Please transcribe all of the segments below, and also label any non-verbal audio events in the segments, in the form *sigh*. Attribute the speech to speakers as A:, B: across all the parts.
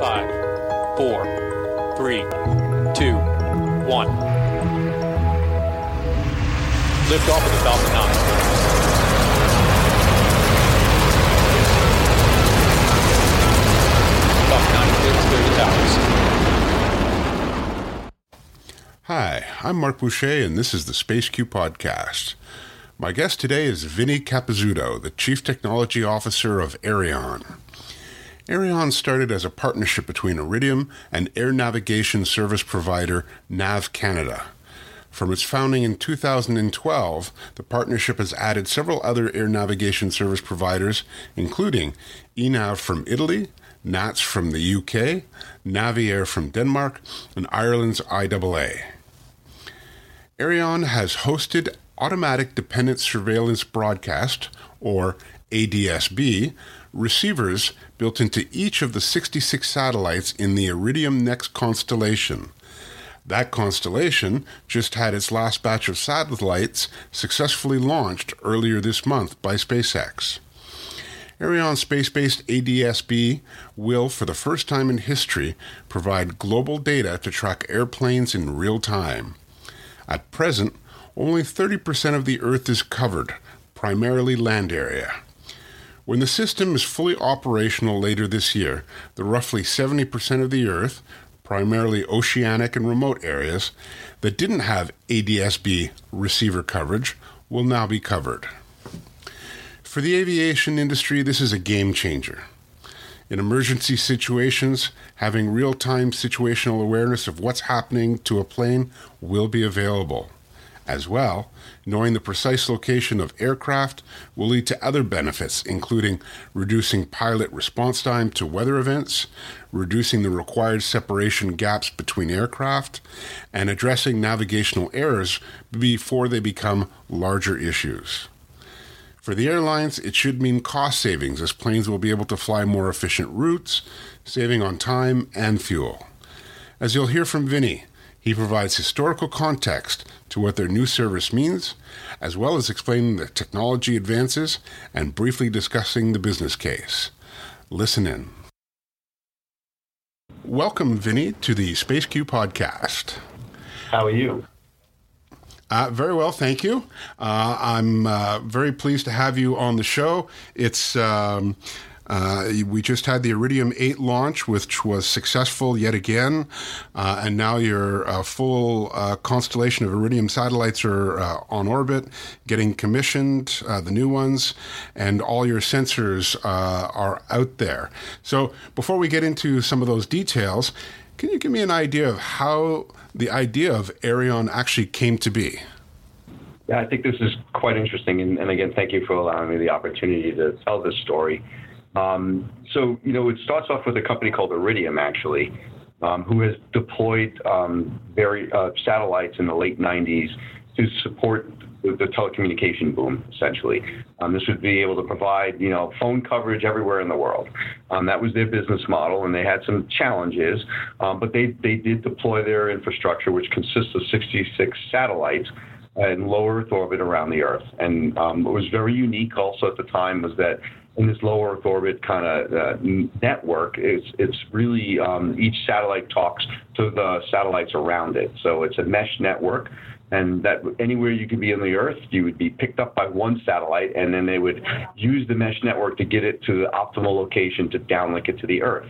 A: Five, four, three, two, one. Lift off of the Falcon 9. Falcon 9 clear to clear the towers.
B: Hi, I'm Mark Boucher, and this is the SpaceQ Podcast. My guest today is Vinny Capezzuto, the Chief Technology Officer of Aireon. Aireon started as a partnership between Iridium and air navigation service provider Nav Canada. From its founding in 2012, the partnership has added several other air navigation service providers, including eNav from Italy, NATS from the UK, Naviair from Denmark, and Ireland's IAA. Aireon has hosted Automatic Dependent Surveillance Broadcast, or ADSB, receivers built into each of the 66 satellites in the Iridium Next constellation. That constellation just had its last batch of satellites successfully launched earlier this month by SpaceX. Aireon space based ADSB will, for the first time in history, provide global data to track airplanes in real time. At present, only 30% of the Earth is covered, primarily land area. When the system is fully operational later this year, the roughly 70% of the Earth, primarily oceanic and remote areas, that didn't have ADSB receiver coverage will now be covered. For the aviation industry, this is a game changer. In emergency situations, having real time situational awareness of what's happening to a plane will be available. As well, knowing the precise location of aircraft will lead to other benefits, including reducing pilot response time to weather events, reducing the required separation gaps between aircraft, and addressing navigational errors before they become larger issues. For the airlines, it should mean cost savings as planes will be able to fly more efficient routes, saving on time and fuel. As you'll hear from Vinny, he provides historical context to what their new service means, as well as explaining the technology advances and briefly discussing the business case. Listen in. Welcome, Vinny, to the SpaceQ podcast.
C: How are you?
B: Uh, very well, thank you. Uh, I'm uh, very pleased to have you on the show. It's um, uh, we just had the Iridium 8 launch, which was successful yet again, uh, and now your uh, full constellation of Iridium satellites are on orbit, getting commissioned, the new ones, and all your sensors are out there. So, before we get into some of those details, can you give me an idea of how the idea of Aireon actually came to be?
C: Yeah, I think this is quite interesting. And, and, again, thank you for allowing me the opportunity to tell this story. Um, so, you know, it starts off with a company called Iridium, actually, um, who has deployed um, very uh, satellites in the late 90s to support the, the telecommunication boom, essentially. Um, this would be able to provide, you know, phone coverage everywhere in the world. Um, that was their business model, and they had some challenges, um, but they, they did deploy their infrastructure, which consists of 66 satellites in low Earth orbit around the Earth. And um, what was very unique also at the time was that in this low Earth orbit kind of uh, network, it's, it's really um, each satellite talks to the satellites around it. So it's a mesh network and that anywhere you could be on the Earth, you would be picked up by one satellite, and then they would use the mesh network to get it to the optimal location to downlink it to the Earth.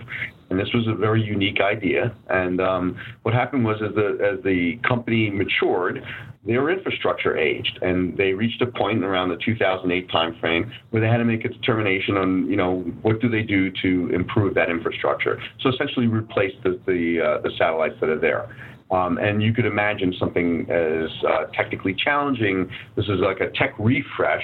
C: And this was a very unique idea. And um, what happened was, as the as the company matured, their infrastructure aged, and they reached a point around the 2008 timeframe where they had to make a determination on, you know, what do they do to improve that infrastructure. So essentially, replace the the, uh, the satellites that are there. Um, and you could imagine something as uh, technically challenging. This is like a tech refresh.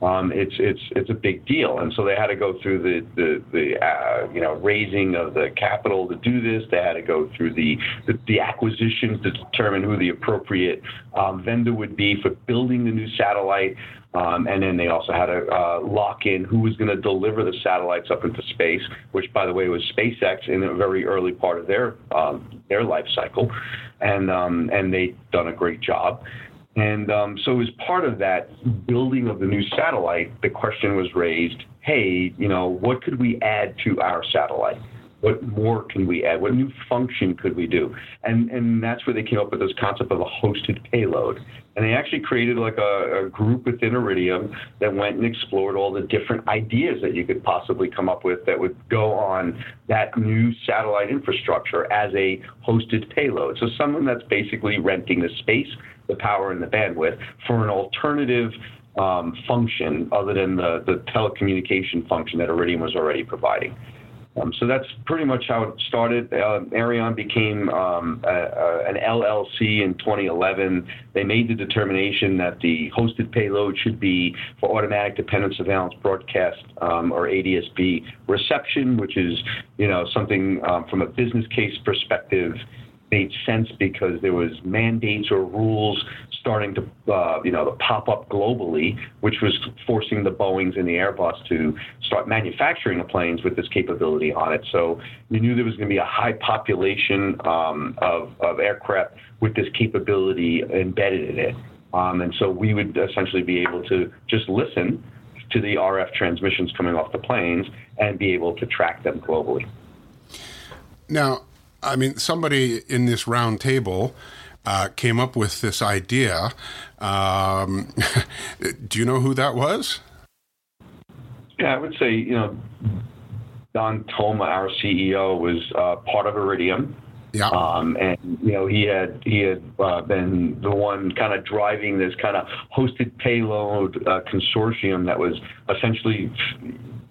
C: Um, it's it's it's a big deal, and so they had to go through the the, the uh, you know raising of the capital to do this. They had to go through the the, the acquisitions to determine who the appropriate um, vendor would be for building the new satellite. Um, and then they also had to uh, lock in who was going to deliver the satellites up into space, which, by the way, was SpaceX in a very early part of their um, their life cycle, and um, and they done a great job. And um, so, as part of that building of the new satellite, the question was raised: Hey, you know, what could we add to our satellite? What more can we add? What new function could we do? And and that's where they came up with this concept of a hosted payload. And they actually created like a, a group within Iridium that went and explored all the different ideas that you could possibly come up with that would go on that new satellite infrastructure as a hosted payload. So someone that's basically renting the space, the power, and the bandwidth for an alternative um, function other than the, the telecommunication function that Iridium was already providing. Um, so that's pretty much how it started. Uh, Aireon became um, a, a, an LLC in 2011. They made the determination that the hosted payload should be for automatic dependent surveillance broadcast um, or ADSB reception, which is you know something um, from a business case perspective made sense because there was mandates or rules starting to uh, you know to pop up globally, which was forcing the Boeing's and the Airbus to start manufacturing the planes with this capability on it. So you knew there was going to be a high population um, of, of aircraft with this capability embedded in it, um, and so we would essentially be able to just listen to the RF transmissions coming off the planes and be able to track them globally.
B: Now, I mean, somebody in this round table uh, came up with this idea. Um, *laughs* do you know who that was?
C: Yeah, I would say, you know, Don Thoma, our CEO, was uh, part of Iridium.
B: Yeah.
C: Um, and you know he had he had uh, been the one kind of driving this kind of hosted payload uh, consortium that was essentially,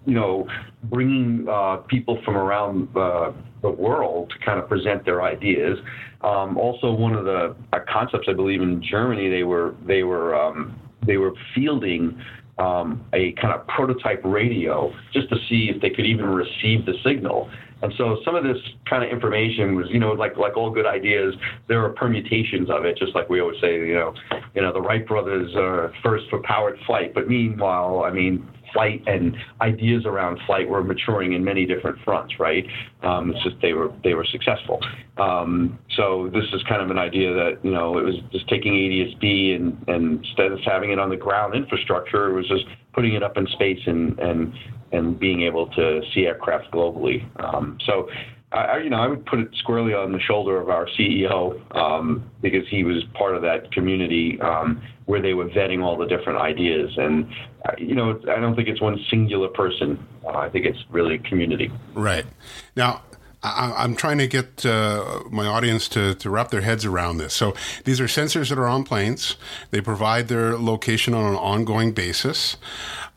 C: you know, bringing uh, people from around uh, the world to kind of present their ideas. Um, also, one of the uh, concepts I believe in Germany they were they were um, they were fielding um, a kind of prototype radio just to see if they could even receive the signal. And so some of this kind of information was, you know, like like all good ideas, there are permutations of it. Just like we always say, you know, you know, the Wright brothers are first for powered flight, but meanwhile, I mean, flight and ideas around flight were maturing in many different fronts, right? Um, it's just they were they were successful. Um, so this is kind of an idea that you know it was just taking ADSB and, and instead of having it on the ground infrastructure, it was just putting it up in space and and and being able to see aircraft globally. Um, so I, you know, I would put it squarely on the shoulder of our CEO um, because he was part of that community um, where they were vetting all the different ideas. And uh, you know, I don't think it's one singular person. Uh, I think it's really a community.
B: Right now. I, am trying to get uh, my audience to, to wrap their heads around this. So these are sensors that are on planes. They provide their location on an ongoing basis.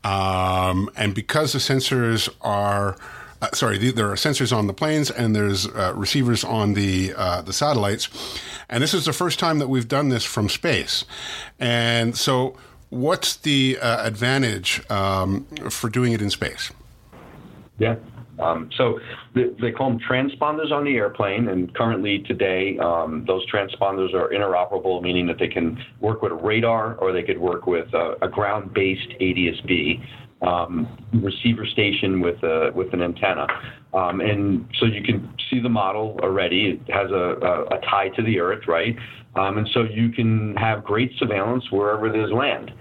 B: Um, and because the sensors are uh, sorry, there are sensors on the planes and there's uh, receivers on the uh, the satellites, and this is the first time that we've done this from space. And so, what's the uh, advantage um, for doing it in space?
C: Yeah. Um, so they call them transponders on the airplane, and currently today, um, those transponders are interoperable, meaning that they can work with a radar or they could work with a, a ground-based ADSB um, receiver station with a, with an antenna. Um, and so you can see the model already. It has a, a, a tie to the earth, right? Um, and so you can have great surveillance wherever there's land.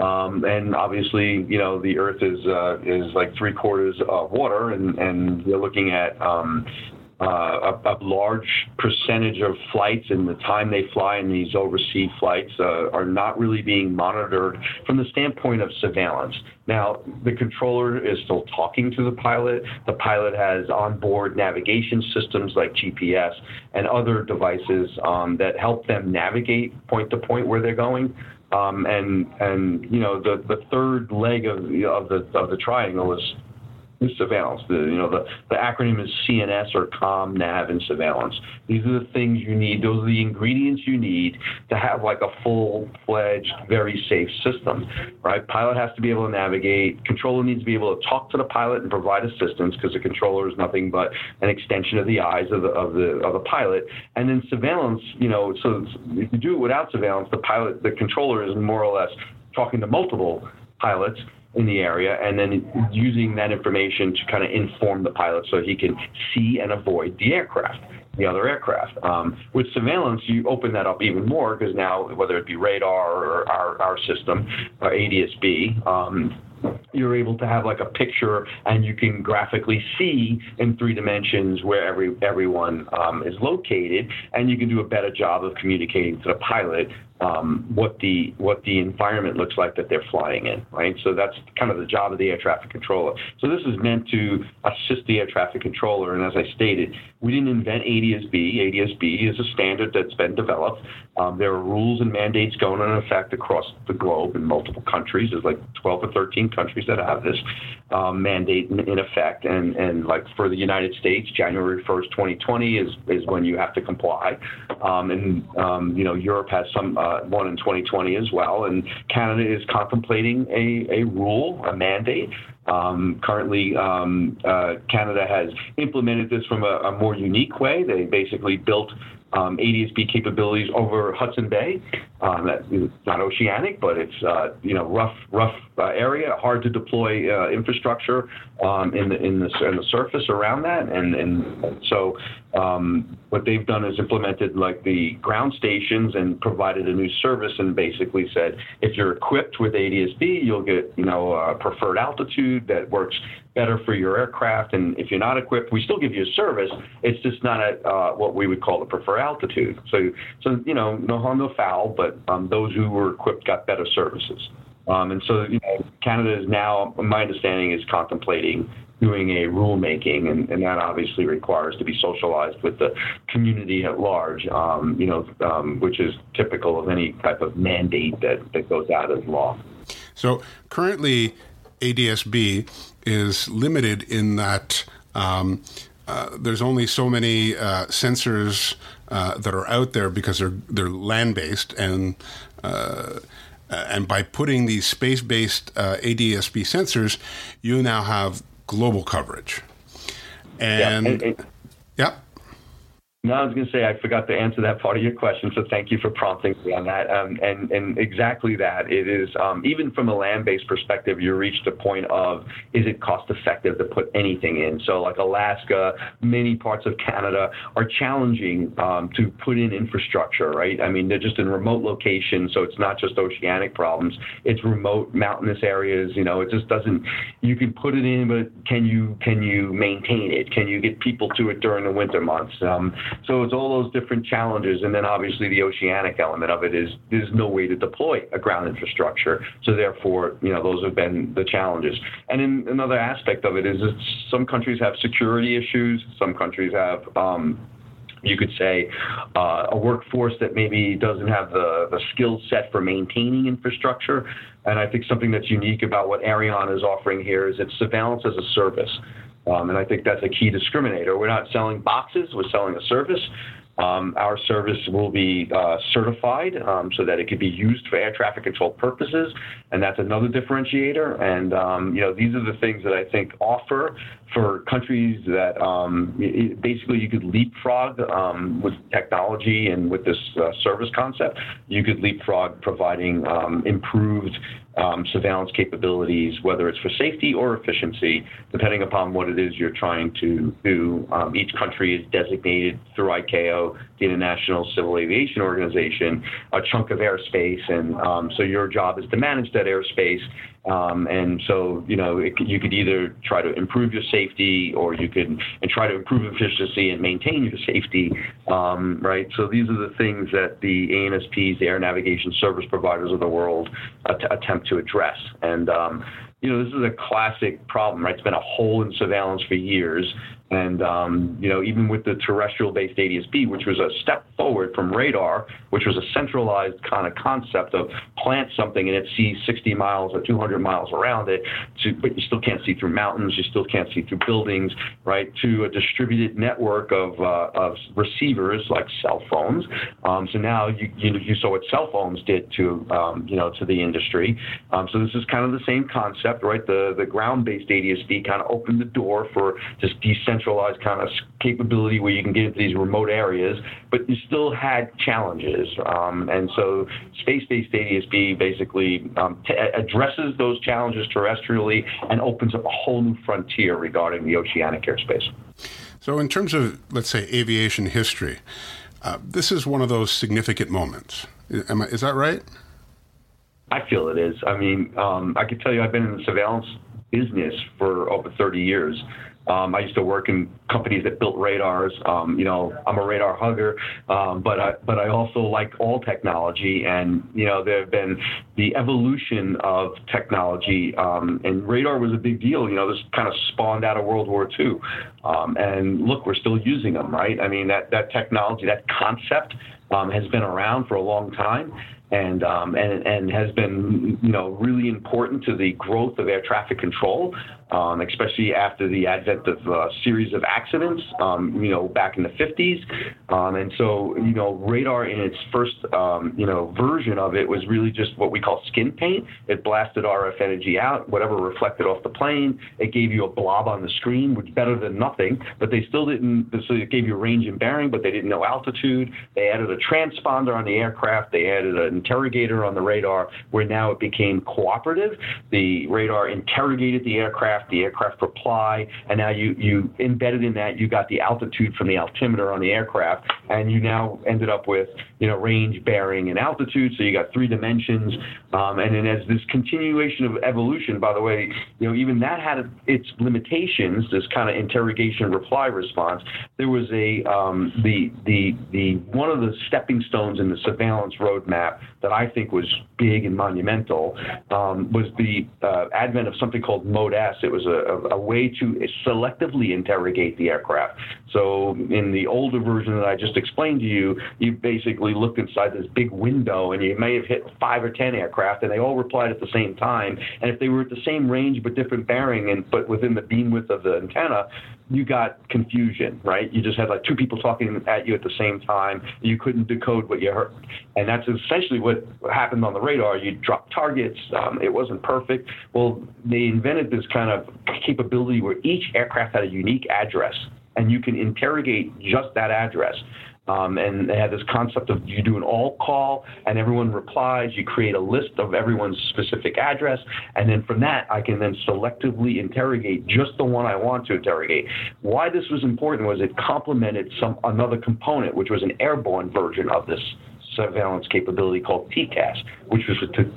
C: Um, and obviously, you know, the Earth is uh, is like three quarters of water, and, and you're looking at um, uh, a, a, large percentage of flights and the time they fly in these overseas flights uh, are not really being monitored from the standpoint of surveillance. Now, the controller is still talking to the pilot. The pilot has onboard navigation systems like GPS and other devices um, that help them navigate point to point where they're going. Um, and and you know the the third leg of of the of the triangle is surveillance. The you know the, the acronym is CNS or Com Nav and Surveillance. These are the things you need. Those are the ingredients you need to have like a full fledged, very safe system. Right? Pilot has to be able to navigate. Controller needs to be able to talk to the pilot and provide assistance because the controller is nothing but an extension of the eyes of the of the of the pilot. And then surveillance, you know, so if you do it without surveillance, the pilot, the controller is more or less talking to multiple pilots in the area and then using that information to kind of inform the pilot so he can see and avoid the aircraft the other aircraft. Um, with surveillance, you open that up even more because now, whether it be radar or our, our system, or ADSB, um, you're able to have like a picture and you can graphically see in three dimensions where every everyone um, is located, and you can do a better job of communicating to the pilot um, what the what the environment looks like that they're flying in, right? So that's kind of the job of the air traffic controller. So this is meant to assist the air traffic controller. And as I stated, we didn't invent ADS-B. ADS-B is a standard that's been developed. Um, there are rules and mandates going into effect across the globe in multiple countries. There's like 12 or 13 countries that have this um, mandate in, in, effect. And, and like for the United States, January 1st, 2020 is, is when you have to comply. Um, and, um, you know, Europe has some uh, one in 2020 as well. And Canada is contemplating a, a rule, a mandate um, currently, um, uh, Canada has implemented this from a, a, more unique way. They basically built um, ADS-B capabilities over Hudson Bay. Um, it's not oceanic, but it's uh, you know rough rough uh, area, hard to deploy uh, infrastructure um, in the in the in the surface around that, and and so um, what they've done is implemented like the ground stations and provided a new service and basically said if you're equipped with ADS-B, you'll get you know a preferred altitude that works better for your aircraft. And if you're not equipped, we still give you a service. It's just not at uh, what we would call the preferred altitude. So, so you know, no harm, no foul. But um, those who were equipped got better services. Um, and so, you know, Canada is now, my understanding, is contemplating doing a rulemaking, and, and that obviously requires to be socialized with the community at large, um, you know, um, which is typical of any type of mandate that, that goes out as law.
B: So currently, ADS-B is limited in that um, uh, there's only so many uh, sensors uh, that are out there because they're they're land based and uh, and by putting these space based uh, ADS-B sensors, you now have global coverage. And yeah, and, and, yeah.
C: No, I was going to say I forgot to answer that part of your question, so thank you for prompting me on that. Um, and and exactly that it is. Um, even from a land-based perspective, you reach the point of is it cost-effective to put anything in? So like Alaska, many parts of Canada are challenging um, to put in infrastructure, right? I mean, they're just in remote locations, so it's not just oceanic problems. It's remote mountainous areas. You know, it just doesn't. You can put it in, but can you can you maintain it? Can you get people to it during the winter months? So it's all those different challenges, and then obviously the oceanic element of it is there's no way to deploy a ground infrastructure. So therefore, you know, those have been the challenges. And in, another aspect of it is some countries have security issues. Some countries have um, you could say, uh, a workforce that maybe doesn't have the, the skill set for maintaining infrastructure. And I think something that's unique about what Aireon is offering here is it's surveillance as a service. Um, and I think that's a key discriminator. We're not selling boxes, we're selling a service. Um, our service will be uh, certified um, so that it can be used for air traffic control purposes, and that's another differentiator. And um, you know, these are the things that I think offer for countries that um, it, basically you could leapfrog um, with technology and with this uh, service concept. You could leapfrog providing um, improved um, surveillance capabilities, whether it's for safety or efficiency, depending upon what it is you're trying to do. Um, each country is designated through ICAO, the International Civil Aviation Organization, a chunk of airspace, and um, so your job is to manage that airspace um, and so, you know, it, you could either try to improve your safety or you could and try to improve efficiency and maintain your safety, um, right? So these are the things that the ANSPs, the air navigation service providers of the world, att- attempt to address. And um, you know, this is a classic problem, right? It's been a hole in surveillance for years. And, um, you know, even with the terrestrial based ADS-B, which was a step forward from radar, which was a centralized kind of concept of plant something and it sees 60 miles or 200 miles around it, to, but you still can't see through mountains, you still can't see through buildings, right? To a distributed network of, uh, of receivers like cell phones. Um, so now you, you, you, saw what cell phones did to, um, you know, to the industry. Um, so this is kind of the same concept, right? The, the ground based ADS-B kind of opened the door for this decentralized centralized kind of capability where you can get into these remote areas, but you still had challenges. Um, and so space-based ADS-B basically um, t- addresses those challenges terrestrially and opens up a whole new frontier regarding the oceanic airspace.
B: So, in terms of, let's say, aviation history, uh, this is one of those significant moments. I, is that right?
C: I feel it is. I mean, um, I can tell you, I've been in the surveillance business for over 30 years. Um, I used to work in companies that built radars. Um, you know, I'm a radar hugger, um, but I but I also like all technology. And you know, there have been the evolution of technology, um, and radar was a big deal. You know, this kind of spawned out of World War II. Um, and look, we're still using them, right? I mean, that that technology, that concept, um, has been around for a long time and um, and and has been you know really important to the growth of air traffic control um, especially after the advent of a series of accidents, um, you know, back in the 50s. Um, and so, you know, radar in its first, um, you know, version of it was really just what we call skin paint. It blasted RF energy out, whatever reflected off the plane. It gave you a blob on the screen, which better than nothing. But they still didn't. So it gave you range and bearing, but they didn't know altitude. They added a transponder on the aircraft. They added an interrogator on the radar, where now it became cooperative. The radar interrogated the aircraft aircraft, the aircraft reply, and now you, you embedded in that, you got the altitude from the altimeter on the aircraft, and you now ended up with, you know, range, bearing, and altitude. So you got three dimensions. Um, and then as this continuation of evolution, by the way, you know, even that had its limitations, this kind of interrogation reply response. There was a, um, the, the, the, one of the stepping stones in the surveillance roadmap that I think was big and monumental um, was the uh, advent of something called Mode S. It was a, a, way to selectively interrogate the aircraft. So in the older version that I just explained to you, you basically looked inside this big window and you may have hit five or ten aircraft and they all replied at the same time. And if they were at the same range but different bearing and but within the beam width of the antenna, you got confusion, right? You just had like two people talking at you at the same time. You couldn't decode what you heard. And that's essentially what happened on the radar. You dropped targets. Um, it wasn't perfect. Well, they invented this kind of capability where each aircraft had a unique address and you can interrogate just that address. Um, and they had this concept of you do an all call and everyone replies. You create a list of everyone's specific address, and then from that I can then selectively interrogate just the one I want to interrogate. Why this was important was it complemented some another component, which was an airborne version of this surveillance capability called TCAS, which was to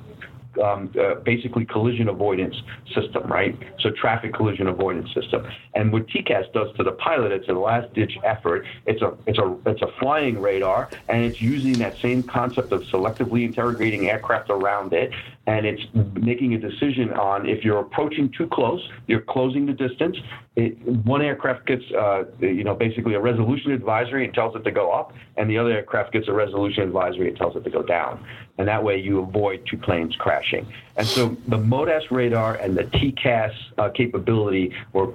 C: um, uh, basically collision avoidance system, right? So traffic collision avoidance system. And what TCAS does to the pilot, it's a last ditch effort. It's a it's a it's a flying radar, and it's using that same concept of selectively interrogating aircraft around it and it's making a decision on if you're approaching too close, you're closing the distance. It, one aircraft gets, uh, you know, basically a resolution advisory and tells it to go up, and the other aircraft gets a resolution advisory and tells it to go down. And that way you avoid two planes crashing. And so the Mode S radar and the TCAS uh, capability were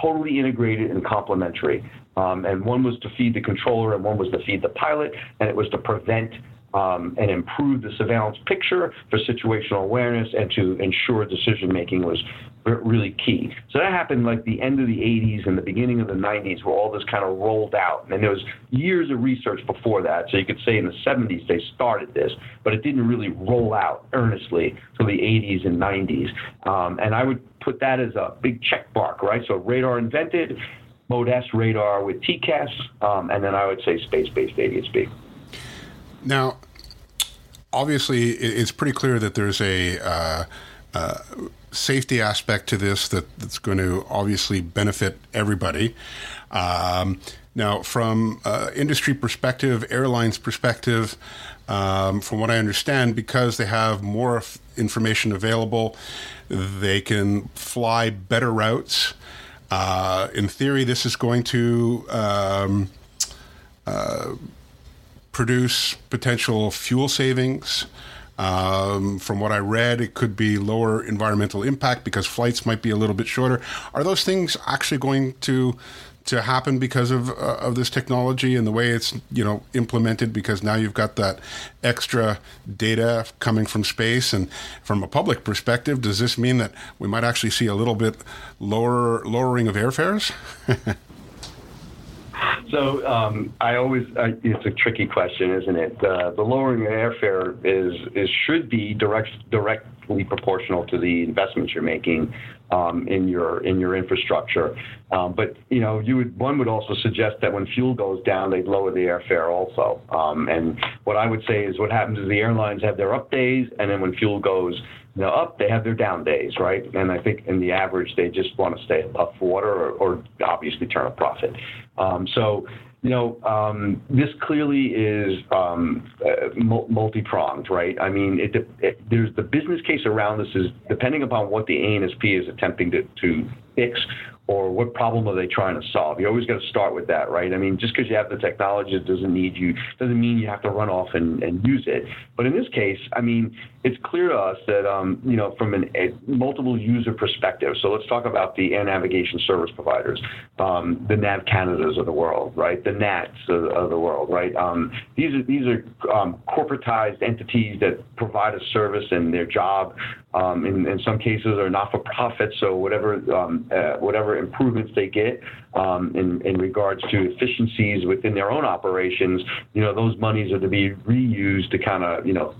C: totally integrated and complementary. Um, and one was to feed the controller, and one was to feed the pilot, and it was to prevent um, and improve the surveillance picture for situational awareness and to ensure decision making was really key. So that happened like the end of the 80s and the beginning of the 90s where all this kind of rolled out. And there was years of research before that. So you could say in the 70s they started this, but it didn't really roll out earnestly till the 80s and 90s. Um, and I would put that as a big check mark, right? So radar invented, Mode S radar with TCAS, um, and then I would say space-based ADSB.
B: Now, obviously, it's pretty clear that there's a uh, uh, safety aspect to this that, that's going to obviously benefit everybody. Um, now, from uh, industry perspective, airlines perspective, um, from what I understand, because they have more f- information available, they can fly better routes. Uh, in theory, this is going to um, uh, produce potential fuel savings. Um, from what I read, it could be lower environmental impact because flights might be a little bit shorter. Are those things actually going to to happen because of uh, of this technology and the way it's you know implemented? Because now you've got that extra data coming from space, and from a public perspective, does this mean that we might actually see a little bit lower lowering of airfares? *laughs*
C: So um, I always uh, it's a tricky question, isn't it? Uh, the lowering of airfare is is should be direct directly proportional to the investments you're making um, in your in your infrastructure. Um, but you know, you would one would also suggest that when fuel goes down, they'd lower the airfare also. Um, and what I would say is what happens is the airlines have their up days, and then when fuel goes you know, up, they have their down days, right? And I think in the average, they just want to stay above water or, or obviously turn a profit. Um, so you know, um, this clearly is um, uh, multi-pronged, right? I mean, it, it, there's the business case around this is depending upon what the ANSP is attempting to, to fix or what problem are they trying to solve? You always got to start with that, right? I mean, just because you have the technology doesn't need you doesn't mean you have to run off and, and use it. But in this case, I mean, it's clear to us that um, you know from an, a multiple user perspective. So let's talk about the air navigation service providers, um, the Nav Canadas of the world, right? The NATS of, of the world, right? Um, these are these are um, corporatized entities that provide a service and their job um, in, in, some cases are not for profit. So whatever um, uh, whatever improvements they get um, in, in regards to efficiencies within their own operations, you know, those monies are to be reused to kind of you know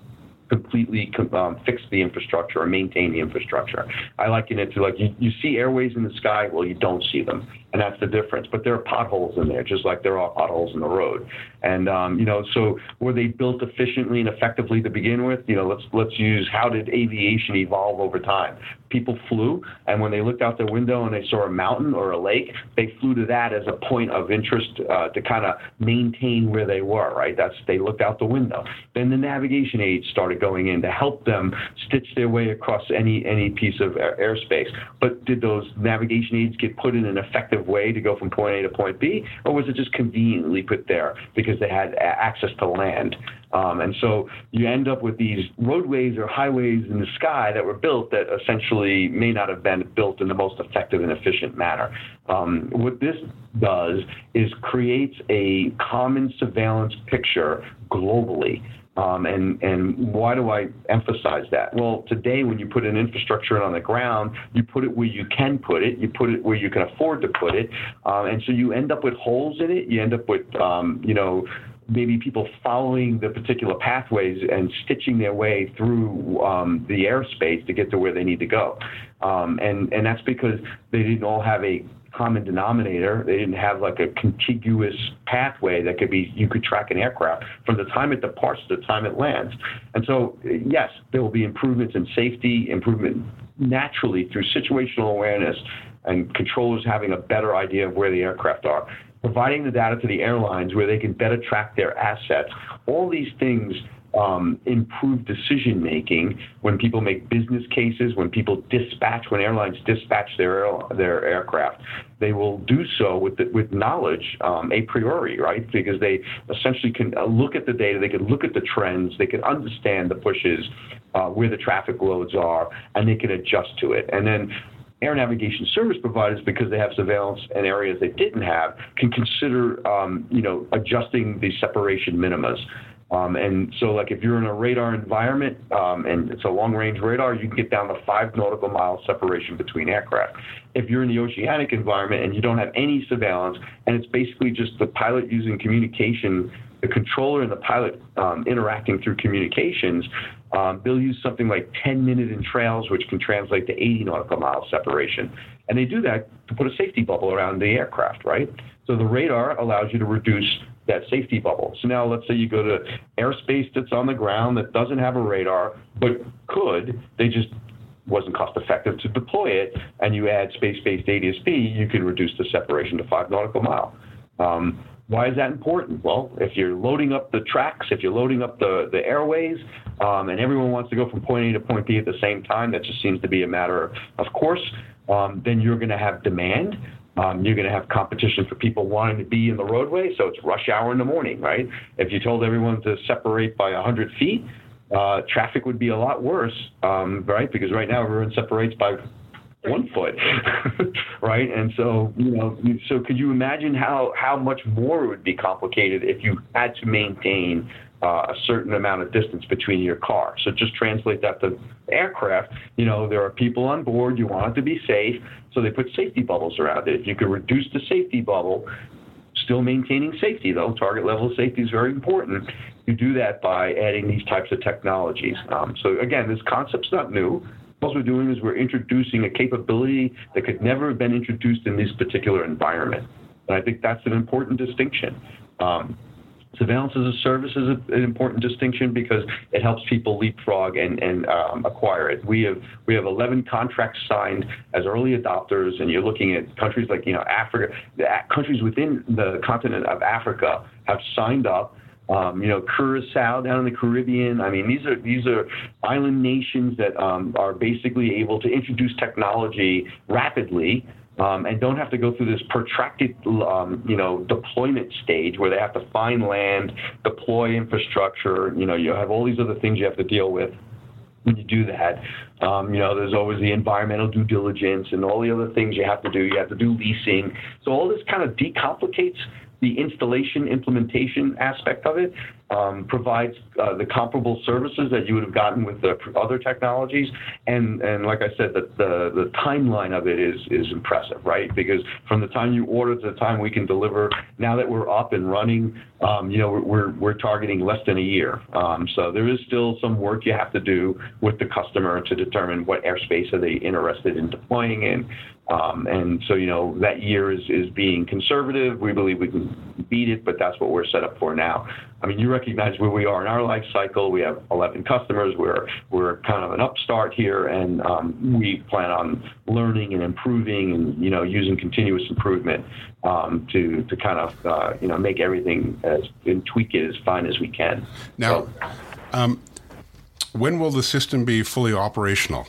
C: completely um, fix the infrastructure or maintain the infrastructure. I liken it to like you, you see airways in the sky, well, you don't see them and that's the difference. But there are potholes in there, just like there are potholes in the road. And um, you know, so were they built efficiently and effectively to begin with? You know, let's let's use how did aviation evolve over time? People flew, and when they looked out their window and they saw a mountain or a lake, they flew to that as a point of interest uh, to kind of maintain where they were. Right? That's they looked out the window. Then the navigation aids started going in to help them stitch their way across any any piece of airspace. But did those navigation aids get put in an effective effective way to go from point A to point B, or was it just conveniently put there because they had access to land? Um, and so you end up with these roadways or highways in the sky that were built that essentially may not have been built in the most effective and efficient manner. Um, what this does is creates a common surveillance picture globally. Um, and, and why do I emphasize that? Well, today when you put an infrastructure in on the ground, you put it where you can put it, you put it where you can afford to put it, um, and so you end up with holes in it. You end up with, um, you know, maybe people following the particular pathways and stitching their way through um, the airspace to get to where they need to go. Um, and, and that's because they didn't all have a common denominator. They didn't have like a contiguous pathway that could be you could track an aircraft from the time it departs to the time it lands. And so, yes, there will be improvements in safety, improvement naturally through situational awareness and controllers having a better idea of where the aircraft are. Providing the data to the airlines where they can better track their assets. All these things um, improve decision making when people make business cases, when people dispatch, when airlines dispatch their their aircraft. They will do so with the, with knowledge um, a priori, right? Because they essentially can uh, look at the data, they can look at the trends, they can understand the pushes, uh, where the traffic loads are, and they can adjust to it. And then air navigation service providers, because they have surveillance in areas they didn't have, can consider, um, you know, adjusting the separation minimas. Um, and so, like if you're in a radar environment um, and it's a long-range radar, you can get down to five nautical miles separation between aircraft. If you're in the oceanic environment and you don't have any surveillance, and it's basically just the pilot using communication, the controller and the pilot um, interacting through communications, um, they'll use something like 10-minute entrails, which can translate to 80 nautical miles separation. And they do that to put a safety bubble around the aircraft, right? So the radar allows you to reduce that safety bubble. So now let's say you go to airspace that's on the ground that doesn't have a radar, but could, they just wasn't cost effective to deploy it, and you add space-based ADSB, you can reduce the separation to five nautical mile. Um, why is that important? Well, if you're loading up the tracks, if you're loading up the, the airways, um, and everyone wants to go from point A to point B at the same time, that just seems to be a matter of course, um, then you're going to have demand. Um, you're going to have competition for people wanting to be in the roadway, so it's rush hour in the morning, right? If you told everyone to separate by 100 feet, uh, traffic would be a lot worse, um, right? Because right now everyone separates by one foot, *laughs* right? And so, you know, so could you imagine how how much more it would be complicated if you had to maintain uh, a certain amount of distance between your car. So just translate that to aircraft. You know, there are people on board. You want it to be safe, so they put safety bubbles around it. If you could reduce the safety bubble, still maintaining safety, though. Target level safety is very important. You do that by adding these types of technologies. Um, so, again, this concept's not new. What we're doing is we're introducing a capability that could never have been introduced in this particular environment. And I think that's an important distinction. Um, surveillance as a service is a, an important distinction because it helps people leapfrog and, and um, acquire it. We have we have 11 contracts signed as early adopters, and you're looking at countries like you know Africa, countries within the continent of Africa have signed up. Um, you know, Curacao down in the Caribbean. I mean, these are these are island nations that um, are basically able to introduce technology rapidly um, and don't have to go through this protracted, um, you know, deployment stage where they have to find land, deploy infrastructure. You know, you have all these other things you have to deal with when you do that. Um, you know, there's always the environmental due diligence and all the other things you have to do. You have to do leasing. So all this kind of decomplicates the installation implementation aspect of it um, provides uh, the comparable services that you would have gotten with the other technologies. And, and like I said, the, the, the timeline of it is, is impressive, right? Because from the time you order to the time we can deliver, now that we're up and running, um, you know, we're, we're, targeting less than a year. Um, so there is still some work you have to do with the customer to determine what airspace are they interested in deploying in. Um, and so, you know, that year is, is being conservative. We believe we can beat it, but that's what we're set up for now. I mean, you recognize where we are in our life cycle. We have 11 customers. We're, we're kind of an upstart here, and um, we plan on learning and improving and, you know, using continuous improvement um, to, to kind of, uh, you know, make everything as, and tweak it as fine as we can.
B: Now, so, um, when will the system be fully operational?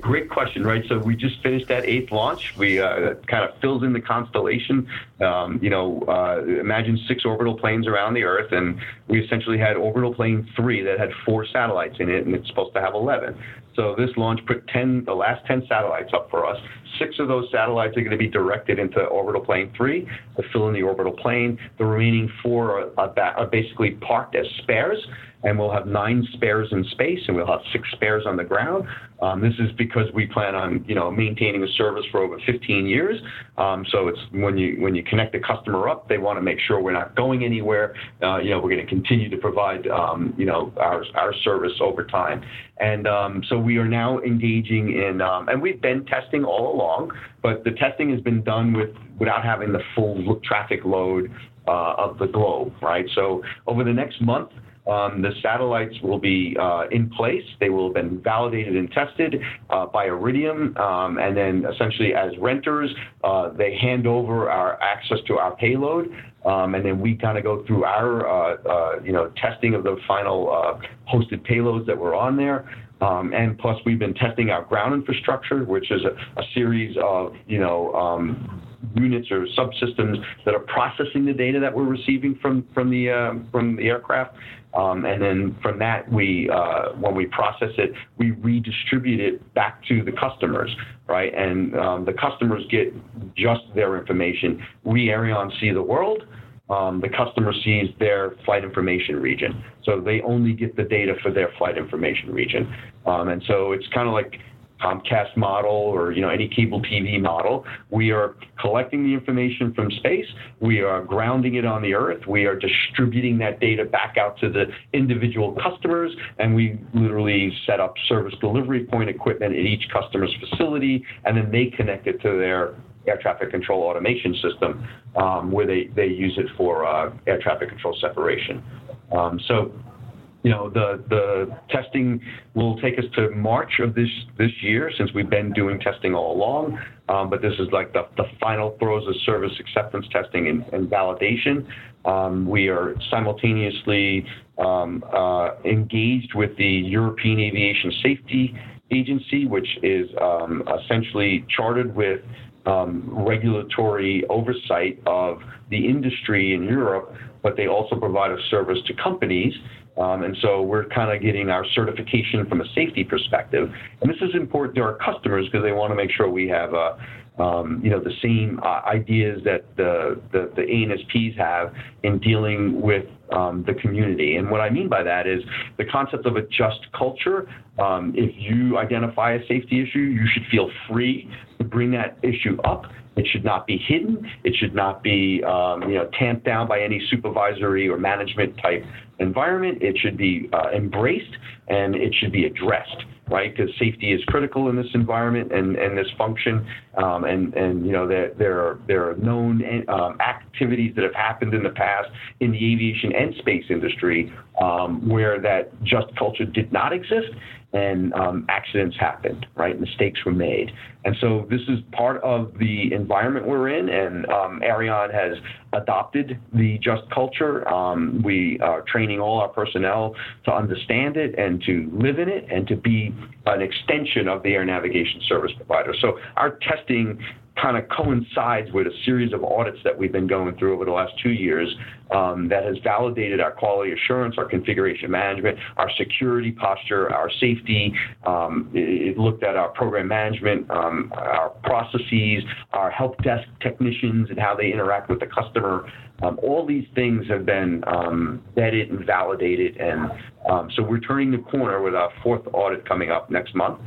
C: Great question, right? So we just finished that eighth launch. We uh, kind of fills in the constellation. Um, you know, uh, imagine six orbital planes around the Earth, and we essentially had orbital plane three that had four satellites in it, and it's supposed to have 11. So this launch put 10, the last 10 satellites up for us. Six of those satellites are going to be directed into orbital plane three to fill in the orbital plane. The remaining four are, are basically parked as spares and we'll have nine spares in space, and we'll have six spares on the ground. Um, this is because we plan on, you know, maintaining a service for over 15 years. Um, so it's when you when you connect the customer up, they want to make sure we're not going anywhere. Uh, you know, we're going to continue to provide, um, you know, our our service over time. And um, so we are now engaging in, um, and we've been testing all along, but the testing has been done with without having the full traffic load uh, of the globe, right? So over the next month. Um, the satellites will be uh, in place. They will have been validated and tested uh, by Iridium, um, and then essentially as renters, uh, they hand over our access to our payload, um, and then we kind of go through our uh, uh, you know testing of the final uh, hosted payloads that were on there. Um, and plus, we've been testing our ground infrastructure, which is a, a series of, you know, um, units or subsystems that are processing the data that we're receiving from from the uh, from the aircraft. Um, and then from that, we uh, when we process it, we redistribute it back to the customers, right? And um, the customers get just their information. We Aireon see the world. Um, the customer sees their flight information region, so they only get the data for their flight information region. Um, and so it's kind of like Comcast model or you know any cable TV model. We are collecting the information from space. We are grounding it on the Earth. We are distributing that data back out to the individual customers, and we literally set up service delivery point equipment at each customer's facility, and then they connect it to their air traffic control automation system, um, where they, they use it for uh, air traffic control separation. Um, so you know, the the testing will take us to March of this this year, since we've been doing testing all along. Um, but this is like the, the final throes of service acceptance testing and, and validation. Um, we are simultaneously um, uh, engaged with the European Aviation Safety Agency, which is um, essentially chartered with um, regulatory oversight of the industry in Europe, but they also provide a service to companies um, and so we're kind of getting our certification from a safety perspective. And this is important to our customers because they want to make sure we have, uh, um, you know, the same uh, ideas that the, the, the ANSPs have in dealing with um, the community. And what I mean by that is the concept of a just culture. Um, if you identify a safety issue, you should feel free to bring that issue up. It should not be hidden. It should not be, um, you know, tamped down by any supervisory or management type environment. It should be uh, embraced and it should be addressed right? Because safety is critical in this environment and, and this function. Um, and, and, you know, there, there, are, there are known um, activities that have happened in the past in the aviation and space industry um, where that just culture did not exist and um, accidents happened, right? Mistakes were made. And so this is part of the environment we're in, and um, Aireon has adopted the just culture. Um, we are training all our personnel to understand it and to live in it and to be an extension of the air navigation service provider. So our testing kind of coincides with a series of audits that we've been going through over the last two years um, that has validated our quality assurance, our configuration management, our security posture, our safety. Um, it, looked at our program management, um, our processes, our help desk technicians, and how they interact with the customer. Um, all these things have been um, vetted and validated, and um, so we're turning the corner with our fourth audit coming up next month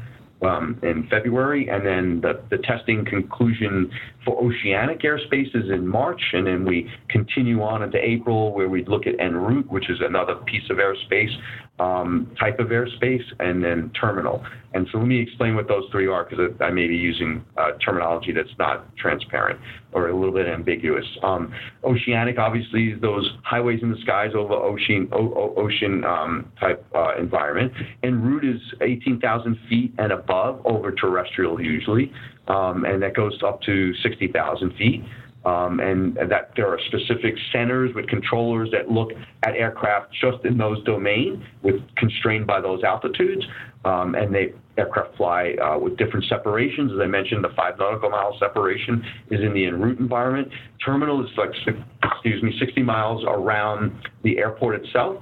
C: um, in February, and then the, the testing conclusion for oceanic airspace is in March, and then we continue on into April where we look at en route, which is another piece of airspace, um, type of airspace, and then terminal. And so let me explain what those three are because I may be using uh, terminology that's not transparent or a little bit ambiguous. Um, oceanic, obviously, those highways in the skies over ocean o- ocean um, type uh, environment. En route is 18,000 feet and above over terrestrial usually, um, and that goes up to 60,000 feet. Um, and that there are specific centers with controllers that look at aircraft just in those domains, with constrained by those altitudes, um, and they aircraft fly uh, with different separations. As I mentioned, the five nautical mile separation is in the en route environment. Terminal is like excuse me, 60 miles around the airport itself.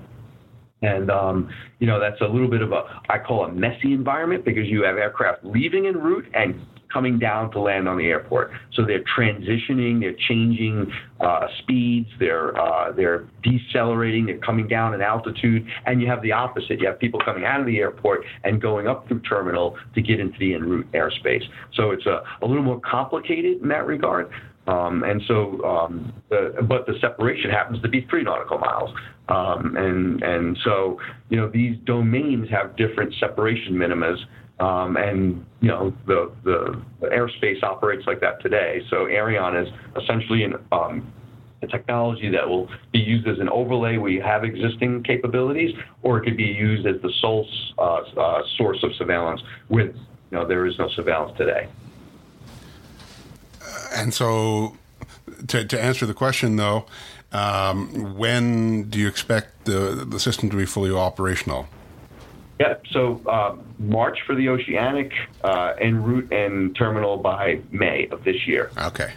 C: And, um, you know, that's a little bit of a, I call a messy environment because you have aircraft leaving en route and coming down to land on the airport. So they're transitioning, they're changing uh, speeds, they're uh, they're decelerating, they're coming down in altitude, and you have the opposite. You have people coming out of the airport and going up through terminal to get into the en route airspace. So it's a, a little more complicated in that regard. Um, and so, um, the, but the separation happens to be three nautical miles. Um, and and so, you know, these domains have different separation minimas um, and you know the, the, airspace operates like that today. So Aireon is essentially an, um, a technology that will be used as an overlay. We have existing capabilities, or it could be used as the sole uh, uh, source of surveillance. With you know there is no surveillance today.
B: And so, to, to answer the question though, um, when do you expect the the system to be fully operational?
C: Yeah, so uh, March for the Oceanic, uh, en route and terminal by May of this year.
B: Okay.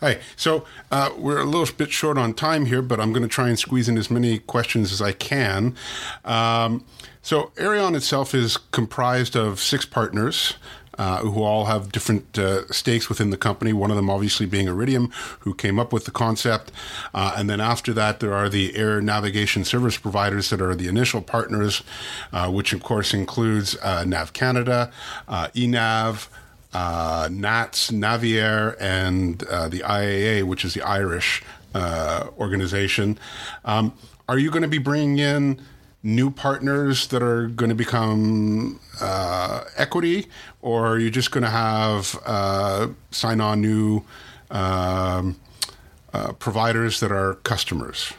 B: All right, so uh, we're a little bit short on time here, but I'm going to try and squeeze in as many questions as I can. Um, so, Aireon itself is comprised of six partners uh, who all have different uh, stakes within the company. One of them, obviously, being Iridium, who came up with the concept. Uh, and then after that, there are the air navigation service providers that are the initial partners, uh, which of course includes uh, Nav Canada, uh, ENAV. NATS, Naviair, and the IAA, which is the Irish organization. Um, are you going to be bringing in new partners that are going to become uh, equity, or are you just going to have uh, sign on new um, uh, providers that are customers?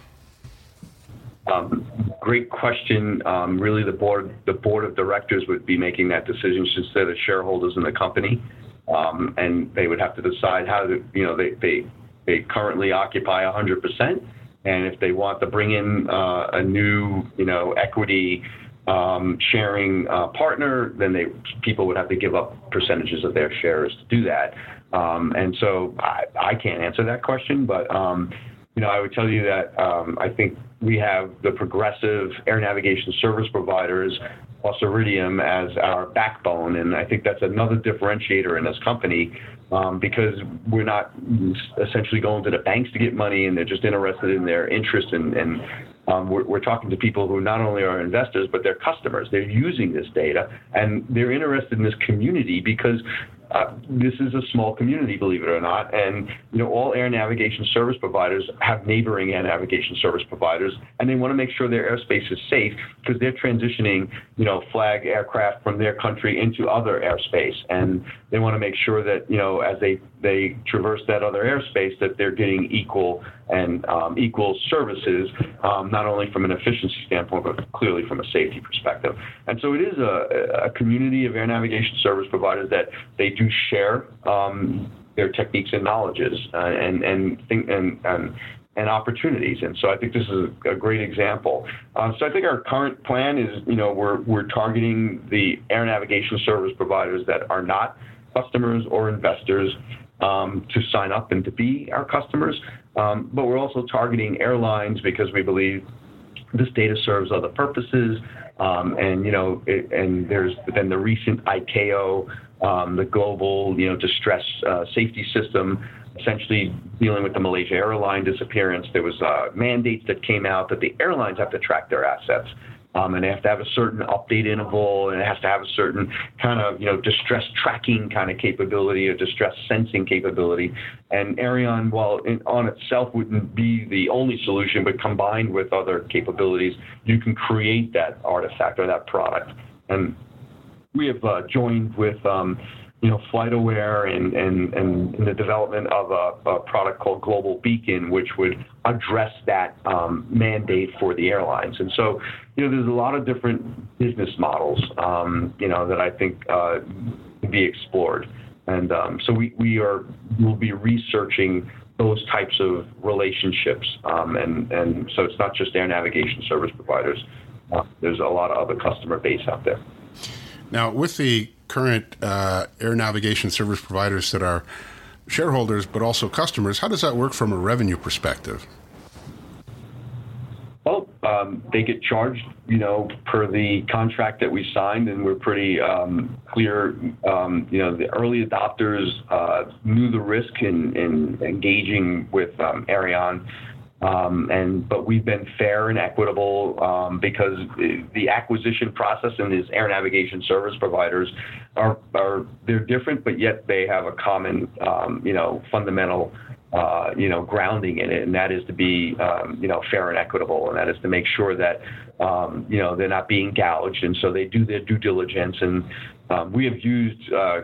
C: Um, great question. Um, really, the board the board of directors would be making that decision they're the shareholders in the company, um, and they would have to decide how to. You know, they they they currently occupy 100 percent and if they want to bring in uh, a new, you know, equity um, sharing uh, partner, then they people would have to give up percentages of their shares to do that. Um, and so I, I, can't answer that question, but um, you know, I would tell you that um, I think we have the progressive air navigation service providers plus Iridium as our backbone, and I think that's another differentiator in this company um, because we're not essentially going to the banks to get money, and they're just interested in their interest and. and um, we're, we're, talking to people who not only are investors but they're customers. They're using this data and they're interested in this community because uh, this is a small community, believe it or not, and you know all air navigation service providers have neighboring air navigation service providers, and they want to make sure their airspace is safe because they're transitioning, you know, flag aircraft from their country into other airspace, and they want to make sure that you know as they they traverse that other airspace that they're getting equal and um, equal services, um, not only from an efficiency standpoint, but clearly from a safety perspective. And so it is a, a community of air navigation service providers that they do share um, their techniques and knowledges uh, and and, think, and and and opportunities. And so I think this is a, great example. Uh, so I think our current plan is, you know, we're we're targeting the air navigation service providers that are not customers or investors um, to sign up and to be our customers. Um, but we're also targeting airlines because we believe this data serves other purposes. Um, and you know, it, and there's then the recent ICAO, um, the global you know distress uh, safety system, essentially dealing with the Malaysia airline disappearance. There was uh, mandates that came out that the airlines have to track their assets. Um, and they have to have a certain update interval, and it has to have a certain kind of you know distress tracking kind of capability or distress sensing capability. And Aireon, while in, on itself wouldn't be the only solution, but combined with other capabilities, you can create that artifact or that product. And we have uh, joined with um, you know, FlightAware and, and, and the development of a, a, product called Global Beacon, which would address that um, mandate for the airlines. And so, you know, there's a lot of different business models, um, you know, that I think uh, be explored. And um, so we, we are, we'll be researching those types of relationships. Um, and, and so it's not just air navigation service providers. Uh, there's a lot of other customer base out there.
B: Now, with the current uh, air navigation service providers that are shareholders but also customers, how does that work from a revenue perspective?
C: Well, um, they get charged, you know, per the contract that we signed, and we're pretty um, clear. Um, you know, the early adopters uh, knew the risk in, in engaging with um, Aireon um, and but we've been fair and equitable um, because the acquisition process and these air navigation service providers are are they're different, but yet they have a common um, you know fundamental uh, you know grounding in it, and that is to be um, you know fair and equitable, and that is to make sure that um, you know they're not being gouged, and so they do their due diligence, and um, we have used uh,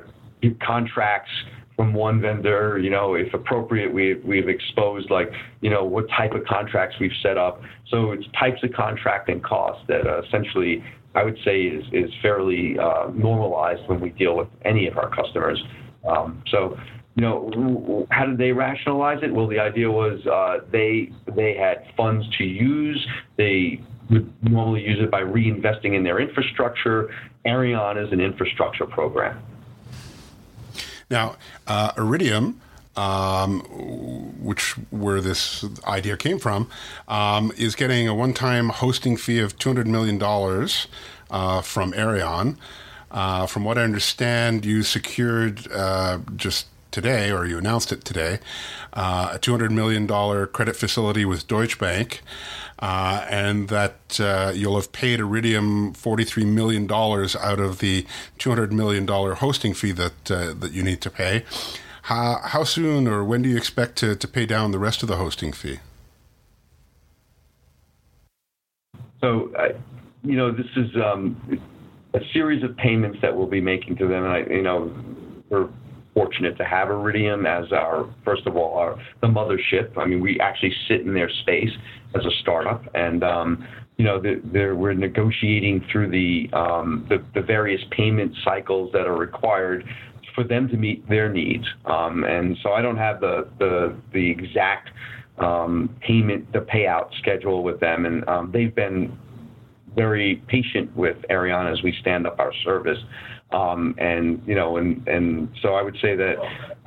C: contracts from one vendor. You know, if appropriate, we we've exposed like you know what type of contracts we've set up. So it's types of contract and costs that uh, essentially I would say is is fairly uh, normalized when we deal with any of our customers. Um, so you know, how did they rationalize it? Well, the idea was uh, they they had funds to use. They would normally use it by reinvesting in their infrastructure. Aireon is an infrastructure program.
B: Now, uh, Iridium, um, which where this idea came from, um, is getting a one-time hosting fee of two hundred million dollars uh, from Aireon. Uh, from what I understand, you secured uh, just today, or you announced it today, uh, a $200 million credit facility with Deutsche Bank uh, and that uh, you'll have paid Iridium $43 million out of the $200 million hosting fee that, uh, that you need to pay. How, how soon or when do you expect to, to pay down the rest of the hosting fee?
C: So, you know, this is um, a series of payments that we'll be making to them. And, I, you know, we're fortunate to have Iridium as our, first of all, our the mothership. I mean, we actually sit in their space as a startup, and um, you know, the, the, we're negotiating through the, um, the, the various payment cycles that are required for them to meet their needs. Um, and so I don't have the the, the exact um, payment, the payout schedule with them, and um, they've been very patient with Aireon as we stand up our service. Um, and you know, and and so I would say that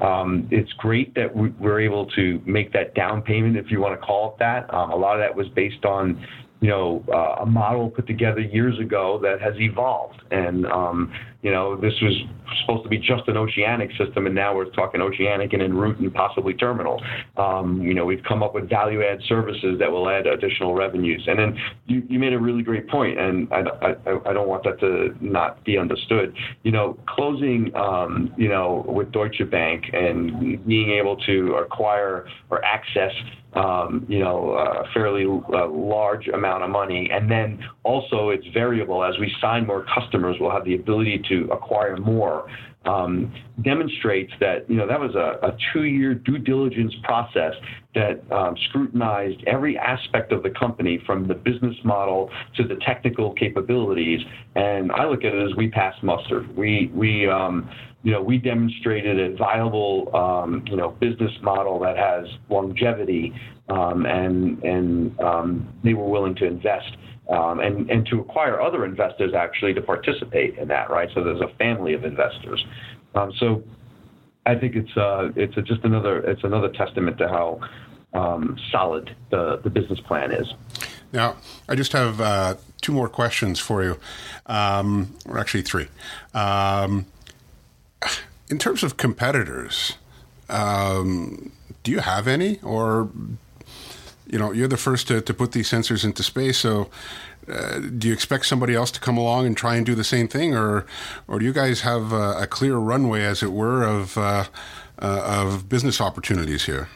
C: um, it's great that we, are able to make that down payment, if you want to call it that. Um, a lot of that was based on, you know, uh, a model put together years ago that has evolved, and um, You know, this was supposed to be just an oceanic system, and now we're talking oceanic and en route and possibly terminal. Um, you know, we've come up with value add services that will add additional revenues. And then you, you made a really great point, and I, I, I don't want that to not be understood. You know, closing, um, you know, with Deutsche Bank and being able to acquire or access um, you know, a fairly uh, large amount of money. And then also it's variable. As we sign more customers, we'll have the ability to acquire more. Um, demonstrates that you know that was a, a two-year due diligence process that um, scrutinized every aspect of the company from the business model to the technical capabilities. And I look at it as we passed muster. We we um, you know, we demonstrated a viable, um, you know, business model that has longevity, um, and and um, they were willing to invest um, and and to acquire other investors actually to participate in that, right? So there's a family of investors. Um, so I think it's uh, it's a, just another it's another testament to how um, solid the the business plan is.
B: Now, I just have uh, two more questions for you, or actually three in terms of competitors, um, do you have any, or you know, you're the first to, to put these sensors into space, so. Uh, do you expect somebody else to come along and try and do the same thing, or, or do you guys have a, a clear runway, as it were, of uh, uh, of business opportunities here?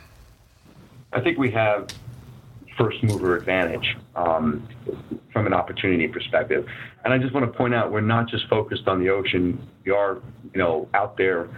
C: I think we have first mover advantage um, from an opportunity perspective. And I just want to point out we're not just focused on the ocean. We are, you know, out there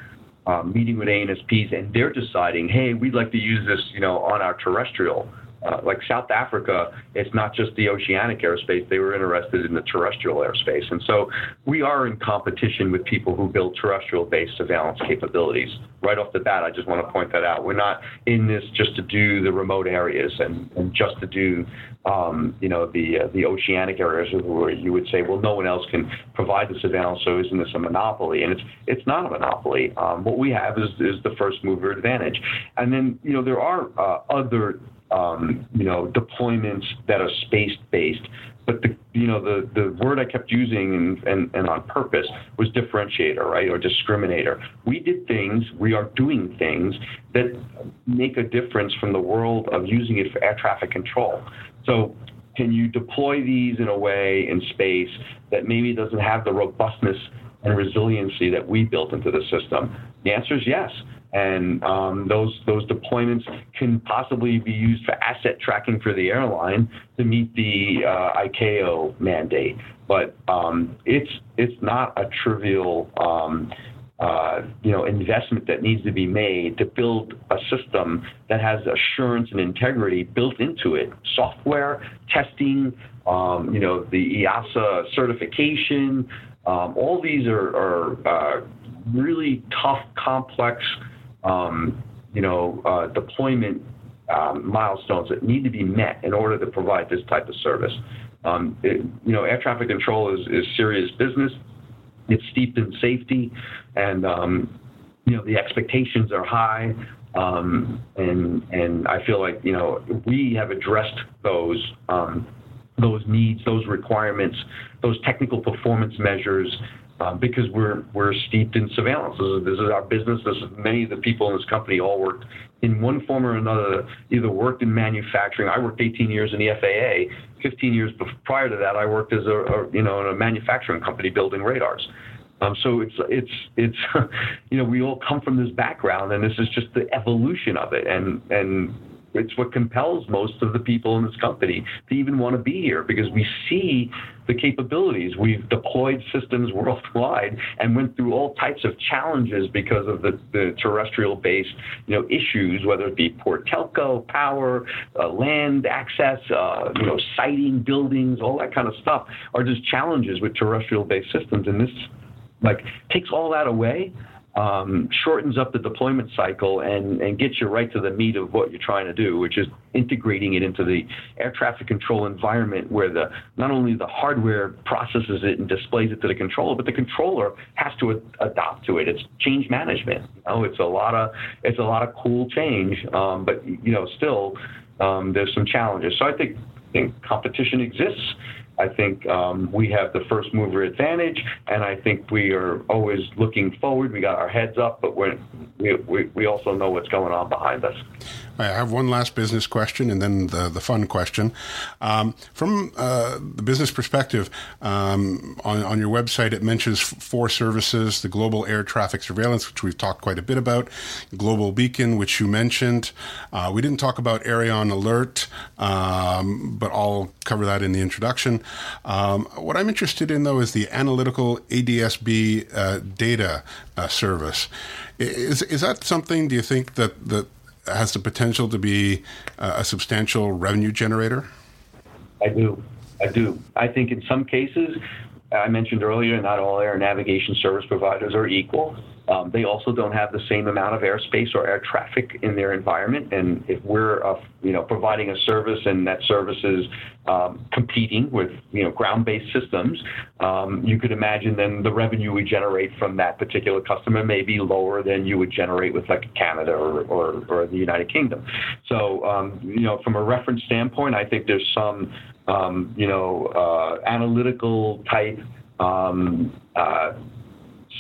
C: um, meeting with ANSPs, and they're deciding, hey, we'd like to use this, you know, on our terrestrial. Uh, like South Africa, it's not just the oceanic airspace. They were interested in the terrestrial airspace. And so we are in competition with people who build terrestrial based surveillance capabilities. Right off the bat, I just want to point that out. We're not in this just to do the remote areas and, and just to do um, you know, the uh, the oceanic areas where you would say, well, no one else can provide the surveillance, so isn't this a monopoly? And it's it's not a monopoly. Um, what we have is is the first mover advantage, and then you know there are uh, other um, you know deployments that are space based. But the you know the, the word I kept using and, and, and on purpose was differentiator, right, or discriminator. We did things, we are doing things that make a difference from the world of using it for air traffic control. So can you deploy these in a way in space that maybe doesn't have the robustness and resiliency that we built into the system? The answer is yes. And um, those those deployments can possibly be used for asset tracking for the airline to meet the uh, ICAO mandate. But um, it's it's not a trivial um, uh, you know, investment that needs to be made to build a system that has assurance and integrity built into it. Software testing, um, you know, the EASA certification, um, all these are, are uh, really tough, complex, um, you know, uh, deployment um, milestones that need to be met in order to provide this type of service. Um, it, you know, air traffic control is, is serious business. It's steeped in safety, and um, you know the expectations are high. Um, and and I feel like you know we have addressed those um, those needs, those requirements, those technical performance measures, um, because we're we're steeped in surveillance. This is, this is our business. This is, many of the people in this company all worked in one form or another. Either worked in manufacturing. I worked 18 years in the FAA. 15 years prior to that, I worked as a, a you know in a manufacturing company building radars. Um, so it's it's it's *laughs* you know we all come from this background, and this is just the evolution of it, and and it's what compels most of the people in this company to even want to be here because we see the capabilities. We've deployed systems worldwide and went through all types of challenges because of the, the terrestrial-based, you know, issues, whether it be poor telco, power, uh, land access, uh, you know, siting buildings, all that kind of stuff are just challenges with terrestrial-based systems. And this, like, takes all that away um, shortens up the deployment cycle and, and gets you right to the meat of what you're trying to do, which is integrating it into the air traffic control environment where the not only the hardware processes it and displays it to the controller, but the controller has to a- adopt to it. It's change management. You know, it's a lot of it's a lot of cool change, um, but you know, still um, there's some challenges. So I think, I think competition exists I think um, we have the first mover advantage, and I think we are always looking forward. We got our heads up, but we we, we also know what's going on behind us.
B: I have one last business question and then the, the fun question. Um, from uh, the business perspective, um, on, on your website, it mentions four services the global air traffic surveillance, which we've talked quite a bit about, global beacon, which you mentioned. Uh, we didn't talk about Aireon Alert, um, but I'll cover that in the introduction. Um, what I'm interested in, though, is the analytical ADSB uh, data uh, service. Is, is that something, do you think, that, that has the potential to be a substantial revenue generator?
C: I do. I do. I think in some cases, I mentioned earlier, not all air navigation service providers are equal. Um, they also don't have the same amount of airspace or air traffic in their environment. And if we're, uh, you know, providing a service and that service is um, competing with, you know, ground-based systems, um, you could imagine then the revenue we generate from that particular customer may be lower than you would generate with like Canada or, or, or the United Kingdom. So, um, you know, from a reference standpoint, I think there's some, um, you know, uh, analytical type. Um, uh,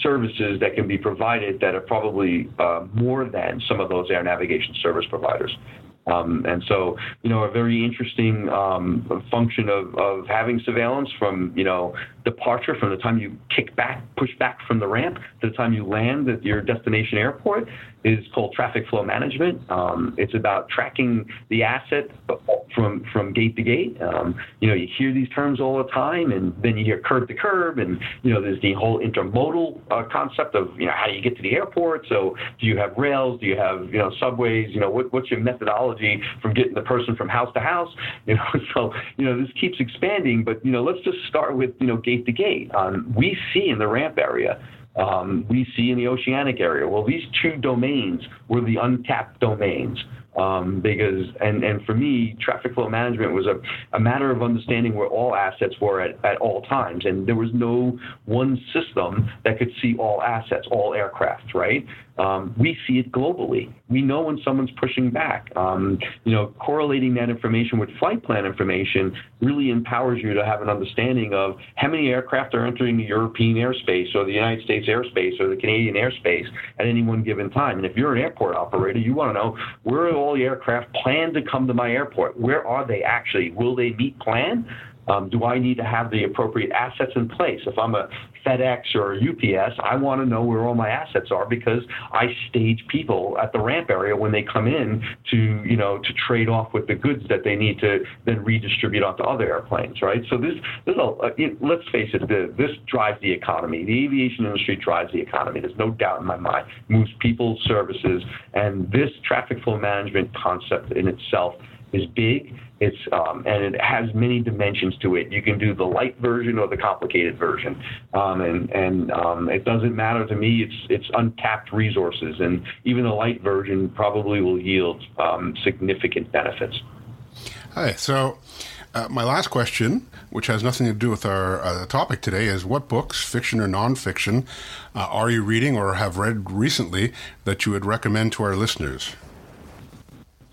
C: services that can be provided that are probably uh, more than some of those air navigation service providers. Um, and so, you know, a very interesting um, function of, of having surveillance from, you know, departure from the time you kick back, push back from the ramp to the time you land at your destination airport is called traffic flow management. Um, it's about tracking the asset from from gate to gate. Um, you know, you hear these terms all the time, and then you hear curb to curb, and you know, there's the whole intermodal uh, concept of you know how do you get to the airport. So, do you have rails? Do you have you know subways? You know, what, what's your methodology from getting the person from house to house? *laughs* You know, so you know this keeps expanding, but you know, let's just start with you know gate to gate. Um, we see in the ramp area um, we see in the oceanic area. Well, these two domains were the untapped domains. Um, because and and for me, traffic flow management was a, a matter of understanding where all assets were at, at all times, and there was no one system that could see all assets, all aircraft, right? Um, we see it globally. We know when someone's pushing back. Um, you know, correlating that information with flight plan information really empowers you to have an understanding of how many aircraft are entering the European airspace or the United States airspace or the Canadian airspace at any one given time. And if you're an airport operator, you want to know where are all aircraft planned to come to my airport? Where are they actually? Will they meet plan? Um, do I need to have the appropriate assets in place? If I'm a FedEx or UPS, I want to know where all my assets are because I stage people at the ramp area when they come in to, you know, to trade off with the goods that they need to then redistribute onto other airplanes, right? So this, this uh, let's face it, this drives the economy. The aviation industry drives the economy. There's no doubt in my mind. Moves people, services, and this traffic flow management concept in itself is big. It's um, and it has many dimensions to it. You can do the light version or the complicated version, um, and and um, it doesn't matter to me. It's it's untapped resources, and even the light version probably will yield um, significant benefits.
B: Hi. So, uh, my last question, which has nothing to do with our uh, topic today, is what books, fiction or nonfiction, uh, are you reading or have read recently that you would recommend to our listeners?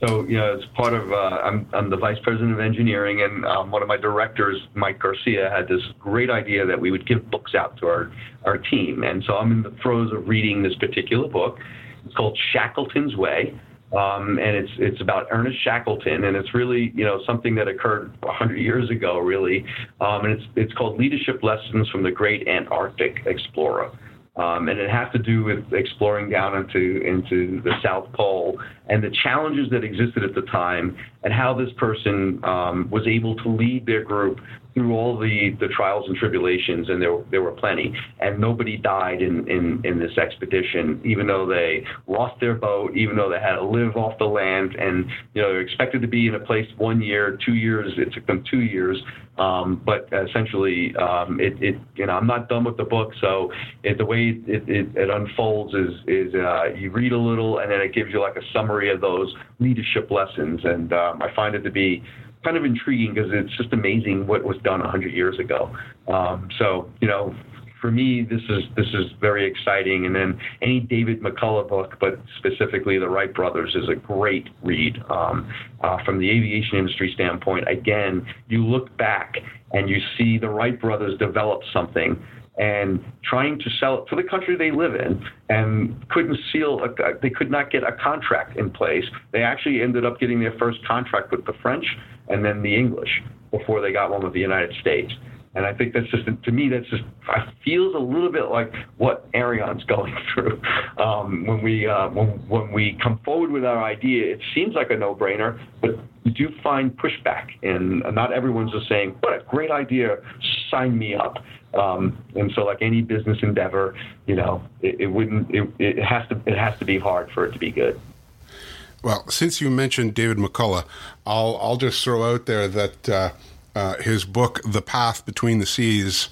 C: So, you know, part of, uh, I'm, I'm the vice president of engineering, and um, one of my directors, Mike Garcia, had this great idea that we would give books out to our, our team. And so I'm in the throes of reading this particular book. It's called Shackleton's Way. Um, and it's it's about Ernest Shackleton, and it's really you know something that occurred 100 years ago, really, um, and it's it's called Leadership Lessons from the Great Antarctic Explorer. Um, and it has to do with exploring down into into the South Pole and the challenges that existed at the time, and how this person um, was able to lead their group through all the, the trials and tribulations, and there there were plenty, and nobody died in, in, in this expedition, even though they lost their boat, even though they had to live off the land, and you know they're expected to be in a place one year, two years. It took them two years, um, but essentially, um, it, it you know I'm not done with the book, so it, the way it, it, it unfolds is is uh, you read a little, and then it gives you like a summary of those leadership lessons, and um, I find it to be kind of intriguing because it's just amazing what was done 100 years ago. Um, so, you know, for me, this is this is very exciting. And then any David McCullough book, but specifically the Wright brothers, is a great read um, uh, from the aviation industry standpoint. Again, you look back and you see the Wright brothers develop something and trying to sell it to the country they live in and couldn't seal a, they could not get a contract in place. They actually ended up getting their first contract with the french and then the english before they got one with the united states and I think that's just to me that's just feels a little bit like what Aireon's *laughs* going through. Um, when we uh, when when we come forward with our idea, it seems like a no-brainer, but you do find pushback, and not everyone's just saying, "What a great idea! Sign me up." Um, and so, like any business endeavor, you know, it, it wouldn't. It, it has to. It has to be hard for it to be good.
B: Well, since you mentioned David McCullough, I'll I'll just throw out there that uh, uh, his book, "The Path Between the Seas,"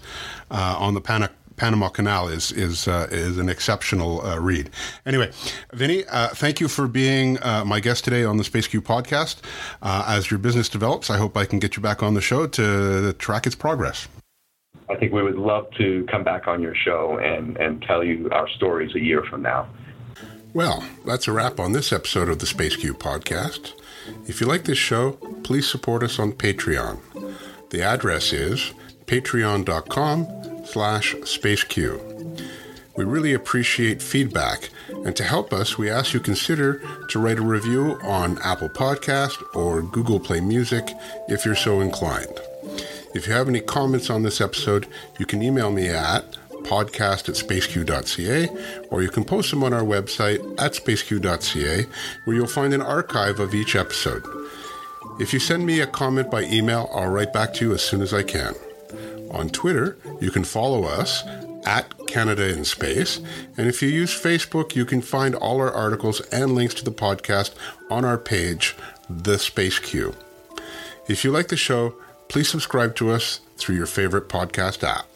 B: uh, on the Pana- Panama Canal is is uh, is an exceptional uh, read. Anyway, Vinny, uh, thank you for being uh, my guest today on the SpaceQ podcast. as your business develops, I hope I can get you back on the show to track its progress.
C: I think we would love to come back on your show and, and tell you our stories a year from now.
B: Well, that's a wrap on this episode of the SpaceQ podcast. If you like this show, please support us on Patreon. The address is patreon.com slash spaceq. We really appreciate feedback, and to help us, we ask you consider to write a review on Apple Podcast or Google Play Music if you're so inclined. If you have any comments on this episode, you can email me at podcast at spaceq.ca or you can post them on our website at spaceq.ca where you'll find an archive of each episode. If you send me a comment by email, I'll write back to you as soon as I can. On Twitter, you can follow us at Canada in Space. And if you use Facebook, you can find all our articles and links to the podcast on our page, The Space Q. If you like the show, please subscribe to us through your favorite podcast app.